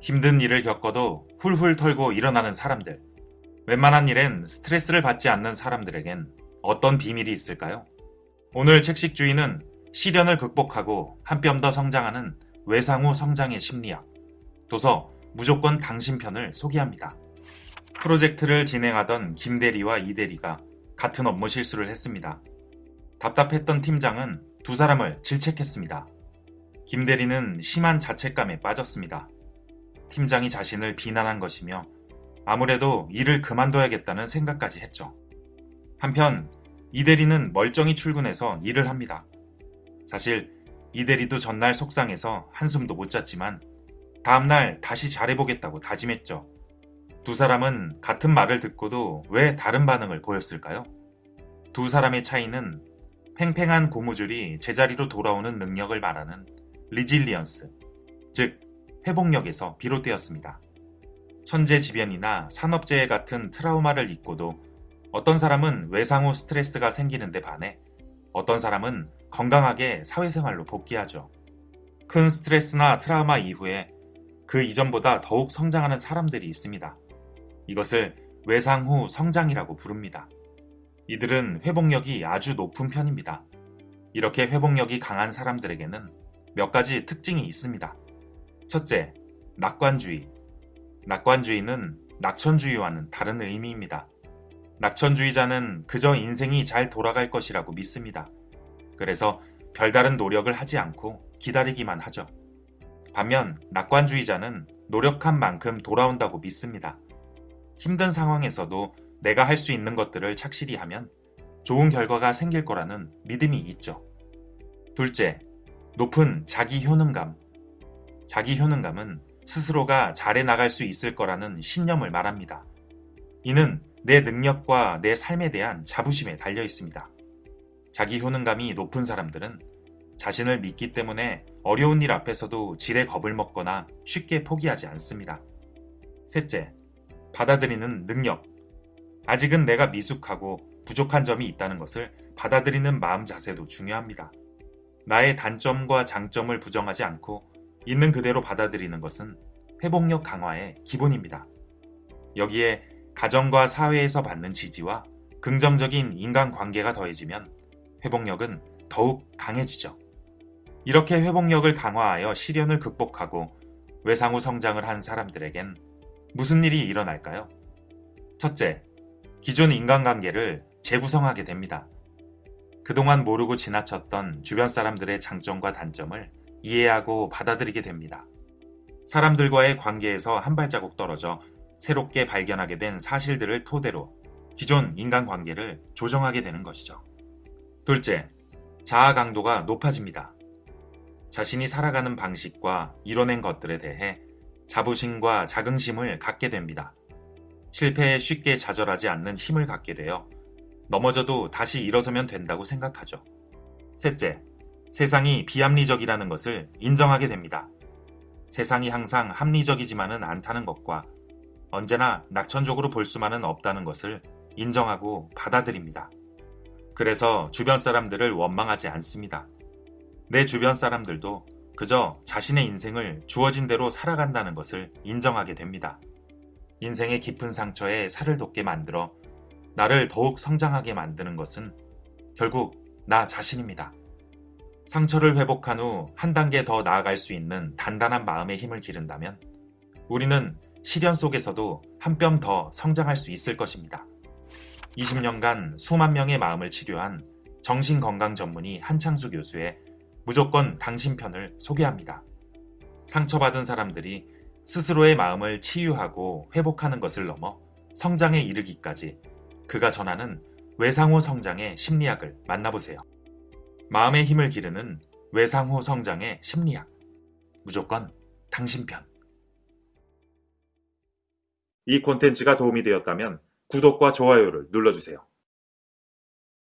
힘든 일을 겪어도 훌훌 털고 일어나는 사람들. 웬만한 일엔 스트레스를 받지 않는 사람들에겐 어떤 비밀이 있을까요? 오늘 책식주의는 시련을 극복하고 한 뼘 더 성장하는 외상후 성장의 심리학. 도서 무조건 당신 편을 소개합니다. 프로젝트를 진행하던 김대리와 이대리가 같은 업무 실수를 했습니다. 답답했던 팀장은 두 사람을 질책했습니다. 김대리는 심한 자책감에 빠졌습니다. 팀장이 자신을 비난한 것이며 아무래도 일을 그만둬야겠다는 생각까지 했죠. 한편 이 대리는 멀쩡히 출근해서 일을 합니다. 사실 이 대리도 전날 속상해서 한숨도 못 잤지만 다음날 다시 잘해보겠다고 다짐했죠. 두 사람은 같은 말을 듣고도 왜 다른 반응을 보였을까요? 두 사람의 차이는 팽팽한 고무줄이 제자리로 돌아오는 능력을 말하는 resilience, 즉 회복력에서 비롯되었습니다. 천재지변이나 산업재해 같은 트라우마를 입고도 어떤 사람은 외상 후 스트레스가 생기는데 반해 어떤 사람은 건강하게 사회생활로 복귀하죠. 큰 스트레스나 트라우마 이후에 그 이전보다 더욱 성장하는 사람들이 있습니다. 이것을 외상 후 성장이라고 부릅니다. 이들은 회복력이 아주 높은 편입니다. 이렇게 회복력이 강한 사람들에게는 몇 가지 특징이 있습니다. 첫째, 낙관주의. 낙관주의는 낙천주의와는 다른 의미입니다. 낙천주의자는 그저 인생이 잘 돌아갈 것이라고 믿습니다. 그래서 별다른 노력을 하지 않고 기다리기만 하죠. 반면 낙관주의자는 노력한 만큼 돌아온다고 믿습니다. 힘든 상황에서도 내가 할 수 있는 것들을 착실히 하면 좋은 결과가 생길 거라는 믿음이 있죠. 둘째, 높은 자기 효능감. 자기 효능감은 스스로가 잘해 나갈 수 있을 거라는 신념을 말합니다. 이는 내 능력과 내 삶에 대한 자부심에 달려 있습니다. 자기 효능감이 높은 사람들은 자신을 믿기 때문에 어려운 일 앞에서도 지레 겁을 먹거나 쉽게 포기하지 않습니다. 셋째, 받아들이는 능력. 아직은 내가 미숙하고 부족한 점이 있다는 것을 받아들이는 마음 자세도 중요합니다. 나의 단점과 장점을 부정하지 않고 있는 그대로 받아들이는 것은 회복력 강화의 기본입니다. 여기에 가정과 사회에서 받는 지지와 긍정적인 인간 관계가 더해지면 회복력은 더욱 강해지죠. 이렇게 회복력을 강화하여 시련을 극복하고 외상후 성장을 한 사람들에겐 무슨 일이 일어날까요? 첫째, 기존 인간관계를 재구성하게 됩니다. 그동안 모르고 지나쳤던 주변 사람들의 장점과 단점을 이해하고 받아들이게 됩니다. 사람들과의 관계에서 한 발자국 떨어져 새롭게 발견하게 된 사실들을 토대로 기존 인간관계를 조정하게 되는 것이죠. 둘째, 자아 강도가 높아집니다. 자신이 살아가는 방식과 이뤄낸 것들에 대해 자부심과 자긍심을 갖게 됩니다. 실패에 쉽게 좌절하지 않는 힘을 갖게 되어 넘어져도 다시 일어서면 된다고 생각하죠. 셋째, 세상이 비합리적이라는 것을 인정하게 됩니다. 세상이 항상 합리적이지만은 않다는 것과 언제나 낙천적으로 볼 수만은 없다는 것을 인정하고 받아들입니다. 그래서 주변 사람들을 원망하지 않습니다. 내 주변 사람들도 그저 자신의 인생을 주어진 대로 살아간다는 것을 인정하게 됩니다. 인생의 깊은 상처에 살을 돋게 만들어 나를 더욱 성장하게 만드는 것은 결국 나 자신입니다. 상처를 회복한 후 한 단계 더 나아갈 수 있는 단단한 마음의 힘을 기른다면 우리는 시련 속에서도 한 뼘 더 성장할 수 있을 것입니다. 20년간 수만 명의 마음을 치료한 정신건강 전문의 한창수 교수의 무조건 당신 편을 소개합니다. 상처받은 사람들이 스스로의 마음을 치유하고 회복하는 것을 넘어 성장에 이르기까지 그가 전하는 외상후 성장의 심리학을 만나보세요. 마음의 힘을 기르는 외상후 성장의 심리학. 무조건 당신 편. 이 콘텐츠가 도움이 되었다면 구독과 좋아요를 눌러주세요.